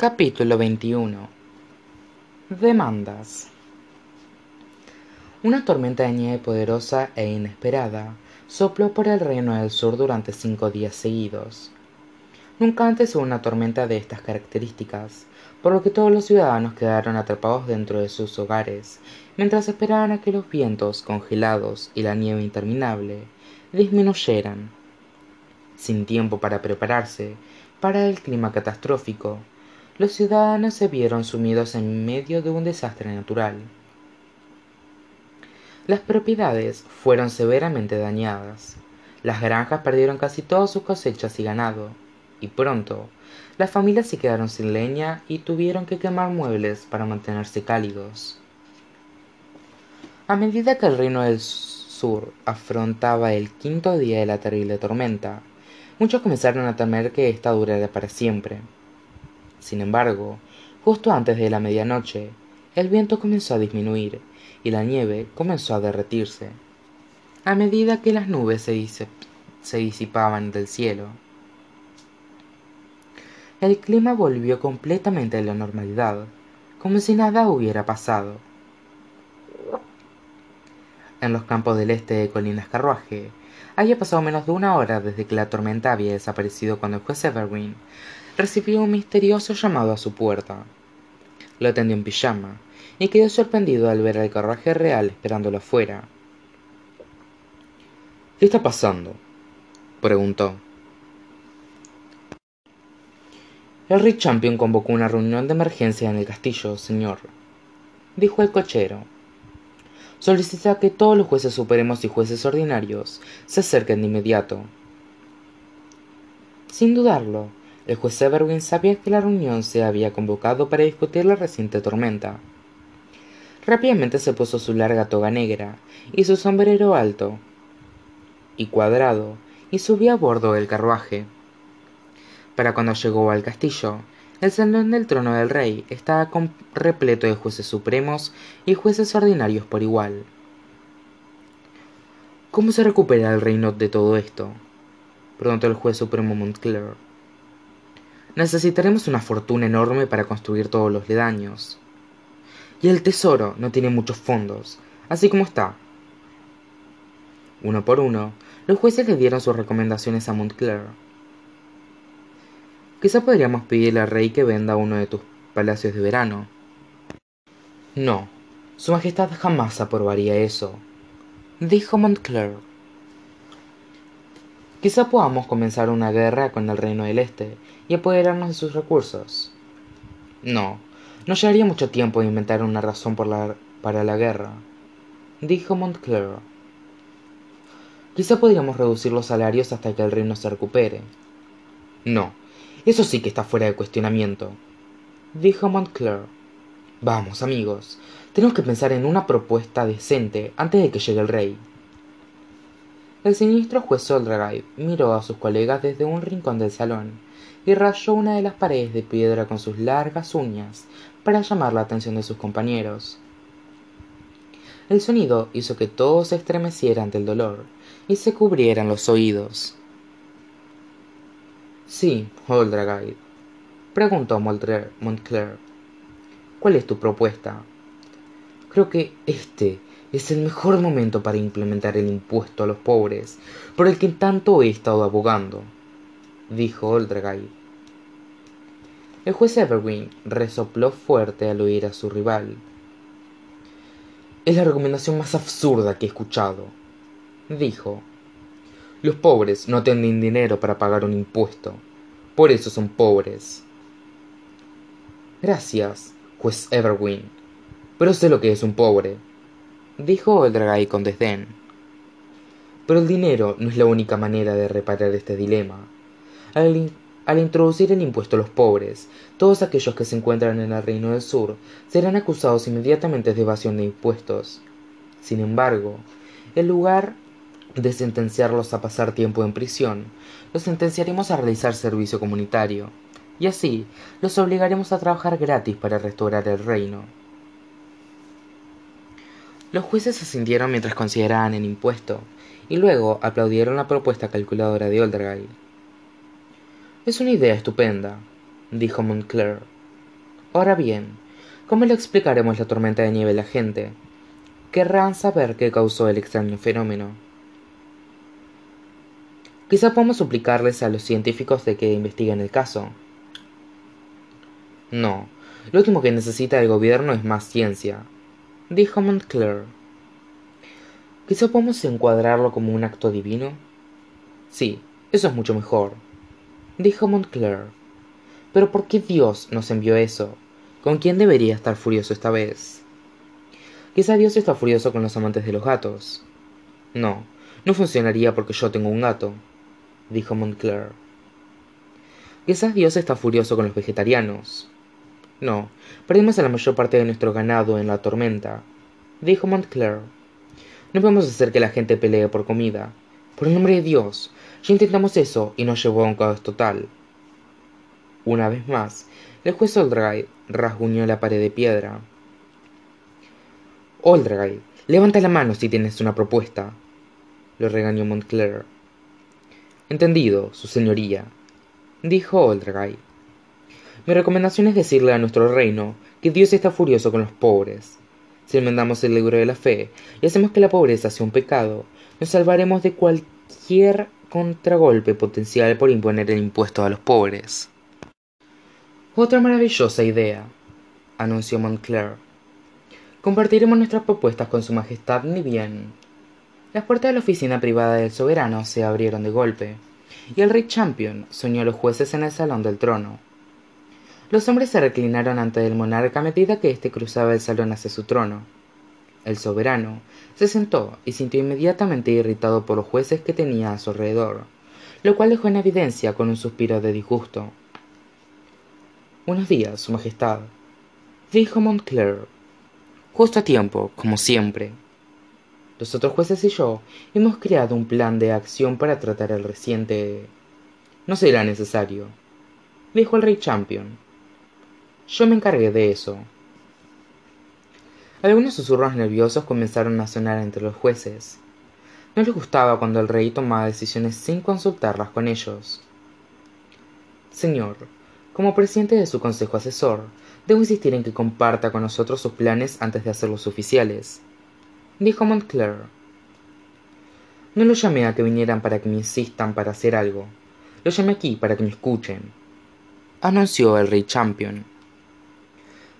Capítulo 21 Demandas Una tormenta de nieve poderosa e inesperada sopló por el reino del sur durante cinco días seguidos. Nunca antes hubo una tormenta de estas características, por lo que todos los ciudadanos quedaron atrapados dentro de sus hogares, mientras esperaban a que los vientos congelados y la nieve interminable disminuyeran. Sin tiempo para prepararse para el clima catastrófico, los ciudadanos se vieron sumidos en medio de un desastre natural. Las propiedades fueron severamente dañadas, las granjas perdieron casi todas sus cosechas y ganado, y pronto las familias se quedaron sin leña y tuvieron que quemar muebles para mantenerse cálidos. A medida que el reino del sur afrontaba el quinto día de la terrible tormenta, muchos comenzaron a temer que ésta durara para siempre. Sin embargo, justo antes de la medianoche, el viento comenzó a disminuir y la nieve comenzó a derretirse, a medida que las nubes se, disipaban del cielo. El clima volvió completamente a la normalidad, como si nada hubiera pasado. En los campos del este de Colinas Carruaje, había pasado menos de una hora desde que la tormenta había desaparecido cuando el juez Evergreen recibió un misterioso llamado a su puerta. Lo atendió en pijama y quedó sorprendido al ver al carruaje real esperándolo afuera. ¿Qué está pasando? preguntó. El Rey Champion convocó una reunión de emergencia en el castillo, señor, dijo el cochero. Solicita que todos los jueces supremos y jueces ordinarios se acerquen de inmediato. Sin dudarlo, el juez Everwin sabía que la reunión se había convocado para discutir la reciente tormenta. Rápidamente se puso su larga toga negra y su sombrero alto y cuadrado y subió a bordo del carruaje. Para cuando llegó al castillo, el salón del trono del rey estaba repleto de jueces supremos y jueces ordinarios por igual. ¿Cómo se recupera el reino de todo esto? preguntó el juez supremo Montclair. Necesitaremos una fortuna enorme para construir todos los ledaños. Y el tesoro no tiene muchos fondos, así como está. Uno por uno, los jueces le dieron sus recomendaciones a Montclair. Quizá podríamos pedirle al rey que venda uno de tus palacios de verano. No, Su Majestad jamás aprobaría eso, dijo Montclair. Quizá podamos comenzar una guerra con el Reino del Este y apoderarnos de sus recursos. No, no llevaría mucho tiempo inventar una razón para la guerra, dijo Montclair. Quizá podríamos reducir los salarios hasta que el reino se recupere. No, eso sí que está fuera de cuestionamiento, dijo Montclair. Vamos, amigos, tenemos que pensar en una propuesta decente antes de que llegue el rey. El siniestro juez Soldragay miró a sus colegas desde un rincón del salón y rayó una de las paredes de piedra con sus largas uñas para llamar la atención de sus compañeros. El sonido hizo que todos se estremecieran ante el dolor y se cubrieran los oídos. Sí, Holdragay, preguntó Montclair. ¿Cuál es tu propuesta? Creo que este es el mejor momento para implementar el impuesto a los pobres, por el que tanto he estado abogando, dijo Oldregay. El juez Evergreen resopló fuerte al oír a su rival. Es la recomendación más absurda que he escuchado, dijo. Los pobres no tienen dinero para pagar un impuesto, por eso son pobres. Gracias, juez Evergreen, pero sé lo que es un pobre dijo el dragay con desdén. Pero el dinero no es la única manera de reparar este dilema. Al, al, introducir el impuesto a los pobres, todos aquellos que se encuentran en el Reino del Sur serán acusados inmediatamente de evasión de impuestos. Sin embargo, en lugar de sentenciarlos a pasar tiempo en prisión, los sentenciaremos a realizar servicio comunitario, y así los obligaremos a trabajar gratis para restaurar el reino. Los jueces asintieron mientras consideraban el impuesto, y luego aplaudieron la propuesta calculadora de Oldergay. Es una idea estupenda, dijo Montclair. Ahora bien, ¿cómo le explicaremos la tormenta de nieve a la gente? Querrán saber qué causó el extraño fenómeno. Quizá podamos suplicarles a los científicos de que investiguen el caso. No, lo último que necesita el gobierno es más ciencia, dijo Montclair. Quizá podamos encuadrarlo como un acto divino. Sí, eso es mucho mejor, dijo Montclair. Pero ¿por qué Dios nos envió eso? ¿Con quién debería estar furioso esta vez? Quizá Dios está furioso con los amantes de los gatos. No, no funcionaría porque yo tengo un gato, dijo Montclair. Quizás Dios está furioso con los vegetarianos. No, perdimos a la mayor parte de nuestro ganado en la tormenta, dijo Montclair. No podemos hacer que la gente pelee por comida. Por el nombre de Dios, ya intentamos eso y nos llevó a un caos total. Una vez más, el juez Oldray rasguñó la pared de piedra. Oldray, levanta la mano si tienes una propuesta, lo regañó Montclair. Entendido, su señoría, dijo Oldray. Mi recomendación es decirle a nuestro reino que Dios está furioso con los pobres. Si enmendamos el libro de la fe y hacemos que la pobreza sea un pecado, nos salvaremos de cualquier contragolpe potencial por imponer el impuesto a los pobres. Otra maravillosa idea, anunció Montclair. Compartiremos nuestras propuestas con Su Majestad ni bien. Las puertas de la oficina privada del soberano se abrieron de golpe, y el rey Champion soñó a los jueces en el salón del trono. Los hombres se reclinaron ante el monarca a medida que éste cruzaba el salón hacia su trono. El soberano se sentó y sintió inmediatamente irritado por los jueces que tenía a su alrededor, lo cual dejó en evidencia con un suspiro de disgusto. Buenos días, Su Majestad, dijo Montclair. Justo a tiempo, como siempre. Los otros jueces y yo hemos creado un plan de acción para tratar el reciente. No será necesario, dijo el rey Champion. Yo me encargué de eso. Algunos susurros nerviosos comenzaron a sonar entre los jueces. No les gustaba cuando el rey tomaba decisiones sin consultarlas con ellos. Señor, como presidente de su consejo asesor, debo insistir en que comparta con nosotros sus planes antes de hacerlos oficiales, dijo Montclair. No lo llamé a que vinieran para que me insistan para hacer algo. Lo llamé aquí para que me escuchen, anunció el rey Champion.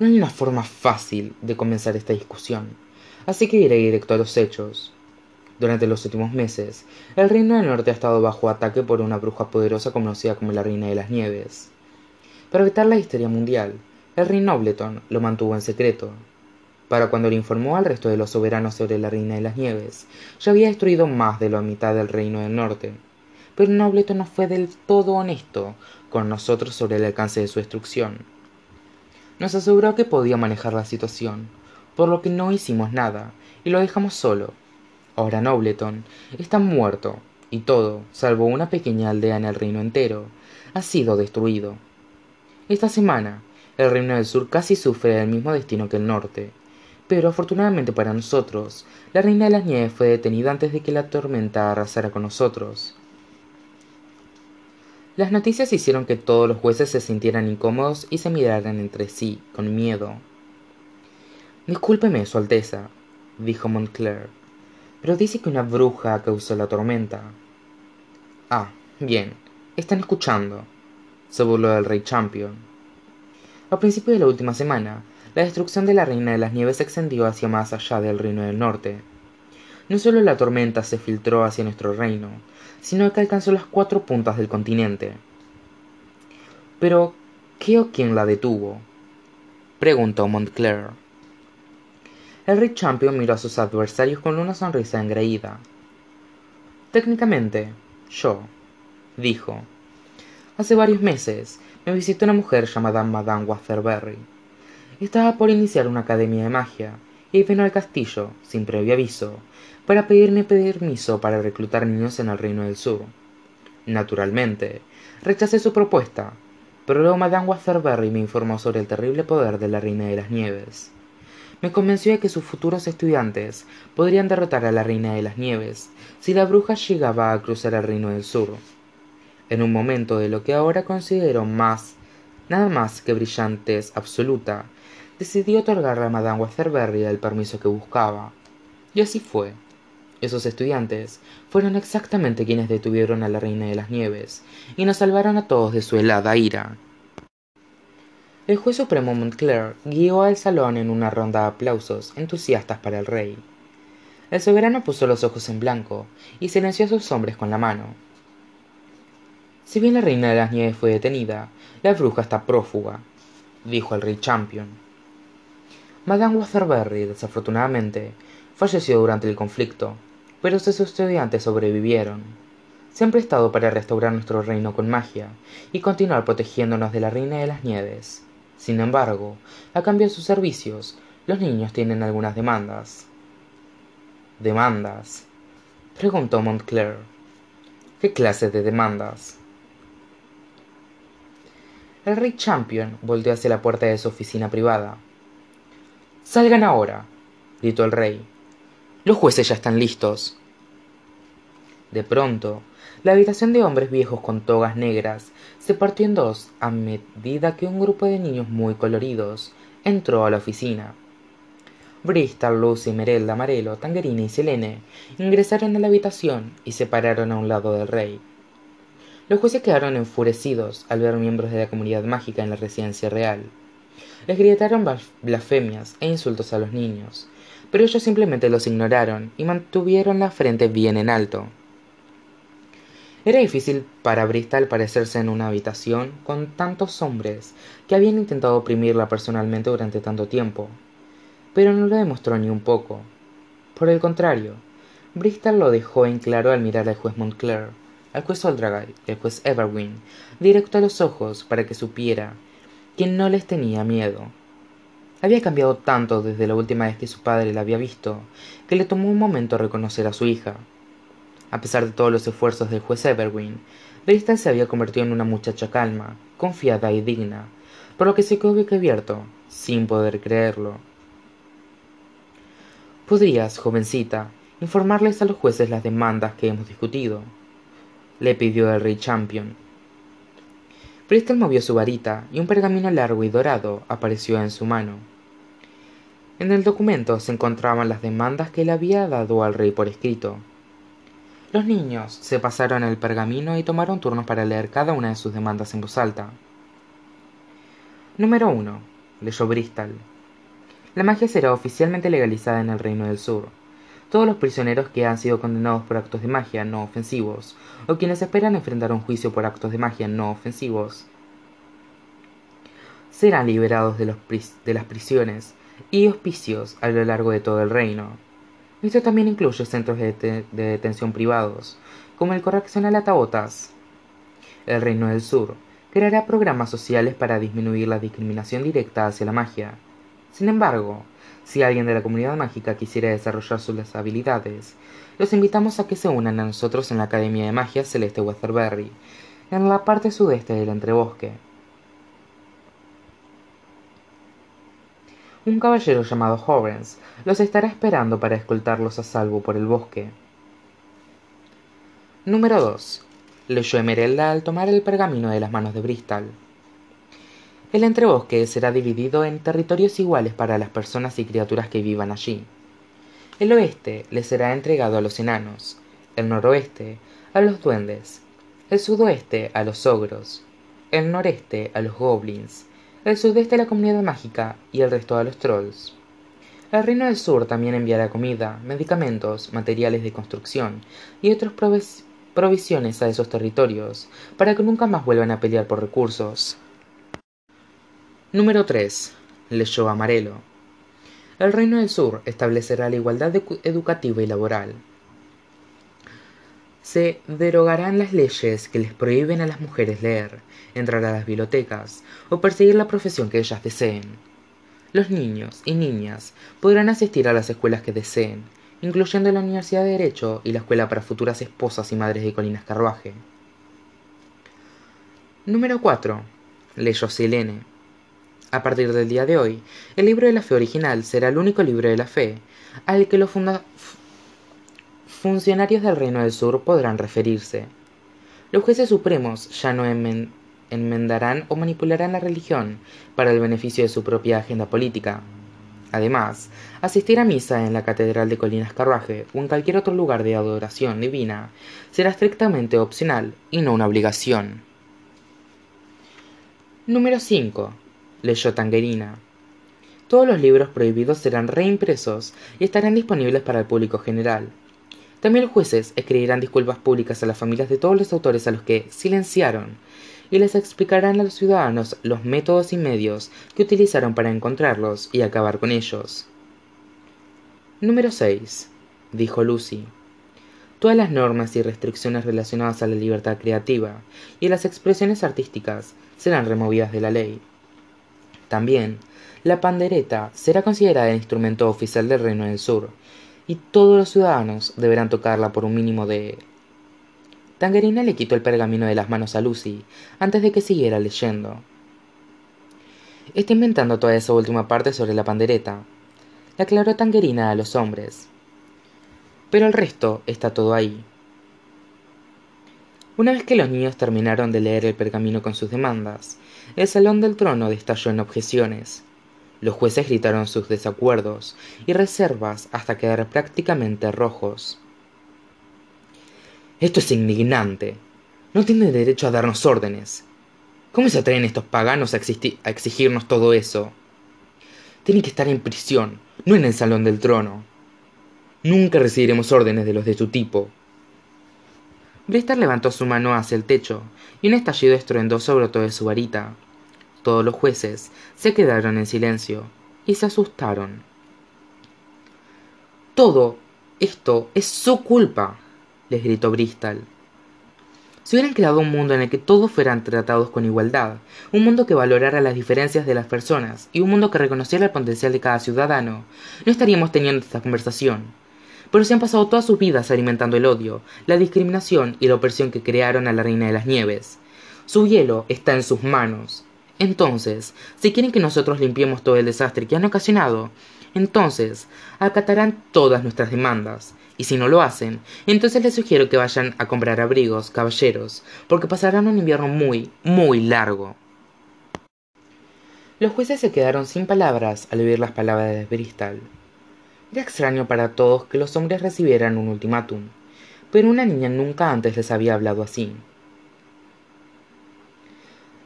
No hay una forma fácil de comenzar esta discusión, así que iré directo a los hechos. Durante los últimos meses, el Reino del Norte ha estado bajo ataque por una bruja poderosa conocida como la Reina de las Nieves. Para evitar la histeria mundial, el rey Nobleton lo mantuvo en secreto. Para cuando le informó al resto de los soberanos sobre la Reina de las Nieves, ya había destruido más de la mitad del Reino del Norte. Pero Nobleton no fue del todo honesto con nosotros sobre el alcance de su destrucción nos aseguró que podía manejar la situación, por lo que no hicimos nada y lo dejamos solo. Ahora Nobleton está muerto y todo, salvo una pequeña aldea en el reino entero, ha sido destruido. Esta semana, el reino del sur casi sufre el mismo destino que el norte, pero afortunadamente para nosotros, la reina de las nieves fue detenida antes de que la tormenta arrasara con nosotros. Las noticias hicieron que todos los jueces se sintieran incómodos y se miraran entre sí, con miedo. Discúlpeme, Su Alteza, dijo Montclair, pero dice que una bruja causó la tormenta. Ah, bien, están escuchando, se burló el rey Champion. A principio de la última semana, la destrucción de la Reina de las Nieves se extendió hacia más allá del Reino del Norte. No solo la tormenta se filtró hacia nuestro reino, sino que alcanzó las cuatro puntas del continente. Pero, ¿qué o quién la detuvo? preguntó Montclair. El rey Champion miró a sus adversarios con una sonrisa engreída. Técnicamente, yo, dijo. Hace varios meses me visitó una mujer llamada Madame Waterbury. Estaba por iniciar una academia de magia y vino al castillo, sin previo aviso, para pedirme permiso para reclutar niños en el Reino del Sur. Naturalmente, rechacé su propuesta, pero luego Madame Waterbury me informó sobre el terrible poder de la Reina de las Nieves. Me convenció de que sus futuros estudiantes podrían derrotar a la Reina de las Nieves si la bruja llegaba a cruzar el Reino del Sur. En un momento de lo que ahora considero más nada más que brillantez absoluta, decidió otorgarle a Madame Weatherberry el permiso que buscaba. Y así fue. Esos estudiantes fueron exactamente quienes detuvieron a la Reina de las Nieves y nos salvaron a todos de su helada ira. El juez supremo Montclair guió al salón en una ronda de aplausos entusiastas para el rey. El soberano puso los ojos en blanco y silenció a sus hombres con la mano. Si bien la reina de las nieves fue detenida, la bruja está prófuga, dijo el rey Champion. Madame Waterbury, desafortunadamente, falleció durante el conflicto, pero sus estudiantes sobrevivieron. Se han prestado para restaurar nuestro reino con magia y continuar protegiéndonos de la reina de las nieves. Sin embargo, a cambio de sus servicios, los niños tienen algunas demandas. ¿Demandas? preguntó Montclair. ¿Qué clase de demandas? El rey Champion volteó hacia la puerta de su oficina privada. Salgan ahora, gritó el rey. Los jueces ya están listos. De pronto, la habitación de hombres viejos con togas negras se partió en dos a medida que un grupo de niños muy coloridos entró a la oficina. Bristol, Lucy, Merelda, Amarelo, Tangerina y Selene ingresaron a la habitación y se pararon a un lado del rey. Los jueces quedaron enfurecidos al ver miembros de la comunidad mágica en la residencia real. Les gritaron blasfemias e insultos a los niños, pero ellos simplemente los ignoraron y mantuvieron la frente bien en alto. Era difícil para Bristol parecerse en una habitación con tantos hombres que habían intentado oprimirla personalmente durante tanto tiempo, pero no lo demostró ni un poco. Por el contrario, Bristol lo dejó en claro al mirar al juez Montclair, al juez Oldragay y al juez Everwin, directo a los ojos para que supiera que no les tenía miedo. Había cambiado tanto desde la última vez que su padre la había visto, que le tomó un momento reconocer a su hija. A pesar de todos los esfuerzos del juez Everwin, Bristol se había convertido en una muchacha calma, confiada y digna, por lo que se quedó abierto, sin poder creerlo. ¿Podrías, jovencita, informarles a los jueces las demandas que hemos discutido? le pidió el rey Champion. Bristol movió su varita y un pergamino largo y dorado apareció en su mano. En el documento se encontraban las demandas que él había dado al rey por escrito. Los niños se pasaron el pergamino y tomaron turnos para leer cada una de sus demandas en voz alta. Número 1. Leyó Bristol. La magia será oficialmente legalizada en el Reino del Sur. Todos los prisioneros que han sido condenados por actos de magia no ofensivos, o quienes esperan enfrentar un juicio por actos de magia no ofensivos, serán liberados de, de las prisiones y hospicios a lo largo de todo el reino. Esto también incluye centros de, detención privados, como el Correccional Atabotas. El Reino del Sur creará programas sociales para disminuir la discriminación directa hacia la magia. Sin embargo, si alguien de la comunidad mágica quisiera desarrollar sus habilidades, los invitamos a que se unan a nosotros en la Academia de Magia Celeste Weatherberry, en la parte sudeste del entrebosque. un caballero llamado Horrens los estará esperando para escoltarlos a salvo por el bosque. Número 2. Leyó Emerelda al tomar el pergamino de las manos de Bristol. El entrebosque será dividido en territorios iguales para las personas y criaturas que vivan allí. El oeste le será entregado a los enanos, el noroeste a los duendes, el sudoeste a los ogros, el noreste a los goblins, el sudeste a la comunidad mágica y el resto a los trolls. El Reino del Sur también enviará comida, medicamentos, materiales de construcción y otras provisiones a esos territorios, para que nunca más vuelvan a pelear por recursos. Número 3. Leyó Amarelo. El Reino del Sur establecerá la igualdad educativa y laboral, se derogarán las leyes que les prohíben a las mujeres leer, entrar a las bibliotecas o perseguir la profesión que ellas deseen. Los niños y niñas podrán asistir a las escuelas que deseen, incluyendo la Universidad de Derecho y la Escuela para Futuras Esposas y Madres de Colinas Carruaje. Número 4. Leyó Silene. A partir del día de hoy, el libro de la fe original será el único libro de la fe al que los funcionarios del Reino del Sur podrán referirse. Los jueces supremos ya no, enmendarán o manipularán la religión para el beneficio de su propia agenda política. Además, asistir a misa en la Catedral de Colinas Carruaje o en cualquier otro lugar de adoración divina será estrictamente opcional y no una obligación. Número 5. Leyó Tangerina. Todos los libros prohibidos serán reimpresos y estarán disponibles para el público general. También los jueces escribirán disculpas públicas a las familias de todos los autores a los que silenciaron y les explicarán a los ciudadanos los métodos y medios que utilizaron para encontrarlos y acabar con ellos. Número 6. Dijo Lucy. Todas las normas y restricciones relacionadas a la libertad creativa y a las expresiones artísticas serán removidas de la ley. También, la pandereta será considerada el instrumento oficial del Reino del Sur, y todos los ciudadanos deberán tocarla por un mínimo de... Tangerina le quitó el pergamino de las manos a Lucy antes de que siguiera leyendo. Está inventando toda esa última parte sobre la pandereta, le aclaró Tangerina a los hombres. Pero el resto está todo ahí. Una vez que los niños terminaron de leer el pergamino con sus demandas, el salón del trono estalló en objeciones. Los jueces gritaron sus desacuerdos y reservas hasta quedar prácticamente rojos. Esto es indignante. No tiene derecho a darnos órdenes. ¿Cómo se atreven estos paganos a, exigirnos todo eso? Tienen que estar en prisión, no en el salón del trono. Nunca recibiremos órdenes de los de tu tipo. Brister levantó su mano hacia el techo y un estallido estruendoso brotó de su varita. Todos los jueces se quedaron en silencio y se asustaron. Todo esto es su culpa, les gritó Bristol. Si hubieran creado un mundo en el que todos fueran tratados con igualdad, un mundo que valorara las diferencias de las personas y un mundo que reconociera el potencial de cada ciudadano, no estaríamos teniendo esta conversación. Pero se han pasado todas sus vidas alimentando el odio, la discriminación y la opresión que crearon a la Reina de las Nieves. Su hielo está en sus manos, entonces, si quieren que nosotros limpiemos todo el desastre que han ocasionado, entonces acatarán todas nuestras demandas. Y si no lo hacen, entonces les sugiero que vayan a comprar abrigos, caballeros, porque pasarán un invierno muy, muy largo. Los jueces se quedaron sin palabras al oír las palabras de Bristol. Era extraño para todos que los hombres recibieran un ultimátum, pero una niña nunca antes les había hablado así.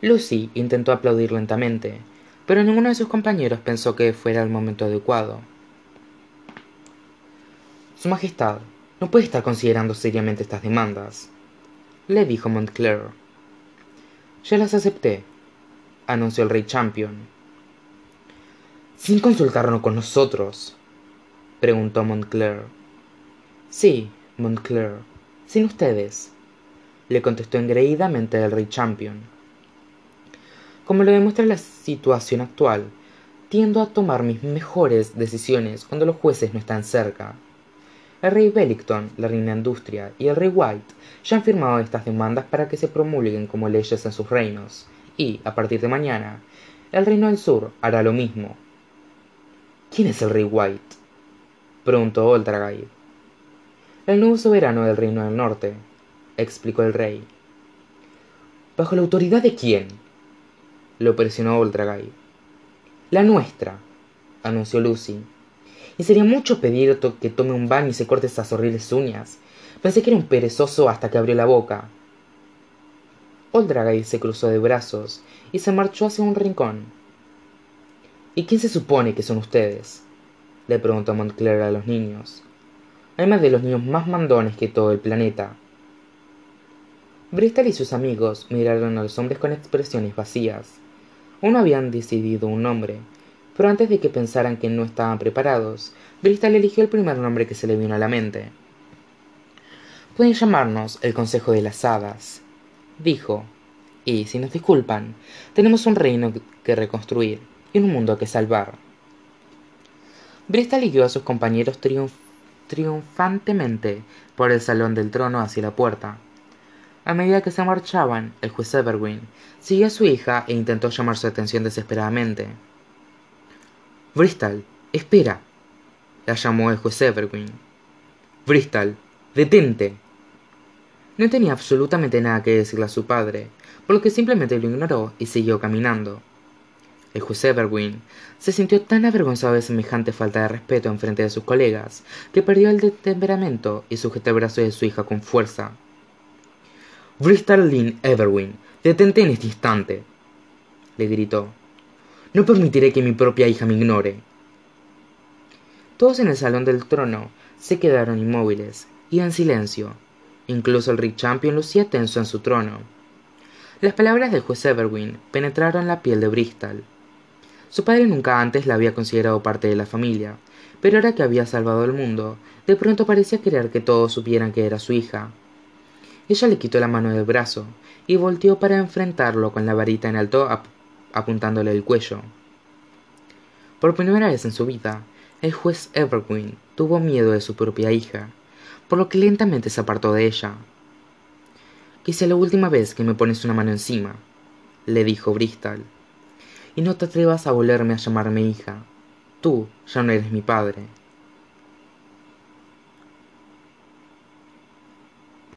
Lucy intentó aplaudir lentamente, pero ninguno de sus compañeros pensó que fuera el momento adecuado. Su Majestad no puede estar considerando seriamente estas demandas, le dijo Montclair. Ya las acepté, anunció el rey Champion. ¿Sin consultarnos con nosotros? Preguntó Montclair. Sí, Montclair, sin ustedes, le contestó engreídamente el rey Champion. Como lo demuestra la situación actual, tiendo a tomar mis mejores decisiones cuando los jueces no están cerca. El rey Wellington, la reina Industria y el rey White ya han firmado estas demandas para que se promulguen como leyes en sus reinos, y, a partir de mañana, el reino del sur hará lo mismo. ¿Quién es el rey White? Preguntó Oldragay. El nuevo soberano del reino del norte, explicó el rey. ¿Bajo la autoridad de quién? lo presionó Ultragay. La nuestra, anunció Lucy. Y sería mucho pedir que tome un baño y se corte esas horribles uñas. Pensé que era un perezoso hasta que abrió la boca. Oldragay se cruzó de brazos y se marchó hacia un rincón. ¿Y quién se supone que son ustedes? Le preguntó Montclair a los niños. Además de los niños más mandones que todo el planeta. Bristol y sus amigos miraron a los hombres con expresiones vacías. Aún no habían decidido un nombre, pero antes de que pensaran que no estaban preparados, Bristol eligió el primer nombre que se le vino a la mente. Pueden llamarnos el Consejo de las Hadas, dijo, y si nos disculpan, tenemos un reino que reconstruir y un mundo que salvar. Bristol guió a sus compañeros triunfantemente por el salón del trono hacia la puerta. A medida que se marchaban, el juez Evergreen siguió a su hija e intentó llamar su atención desesperadamente. Bristol, espera, la llamó el juez Evergreen. Bristol, detente. No tenía absolutamente nada que decirle a su padre, por lo que simplemente lo ignoró y siguió caminando. El juez Everwin se sintió tan avergonzado de semejante falta de respeto en frente de sus colegas que perdió el temperamento y sujetó el brazo de su hija con fuerza. Bristol Lynn Everwin, detente en este instante, le gritó. No permitiré que mi propia hija me ignore. Todos en el salón del trono se quedaron inmóviles y en silencio. Incluso el Rick Champion lucía tenso en su trono. Las palabras del juez Everwin penetraron la piel de Bristol. Su padre nunca antes la había considerado parte de la familia, pero ahora que había salvado el mundo, de pronto parecía querer que todos supieran que era su hija. Ella le quitó la mano del brazo y volteó para enfrentarlo con la varita en alto apuntándole el cuello. Por primera vez en su vida, el juez Evergreen tuvo miedo de su propia hija, por lo que lentamente se apartó de ella. Que sea la última vez que me pones una mano encima, le dijo Bristol y no te atrevas a volverme a llamarme hija. Tú ya no eres mi padre.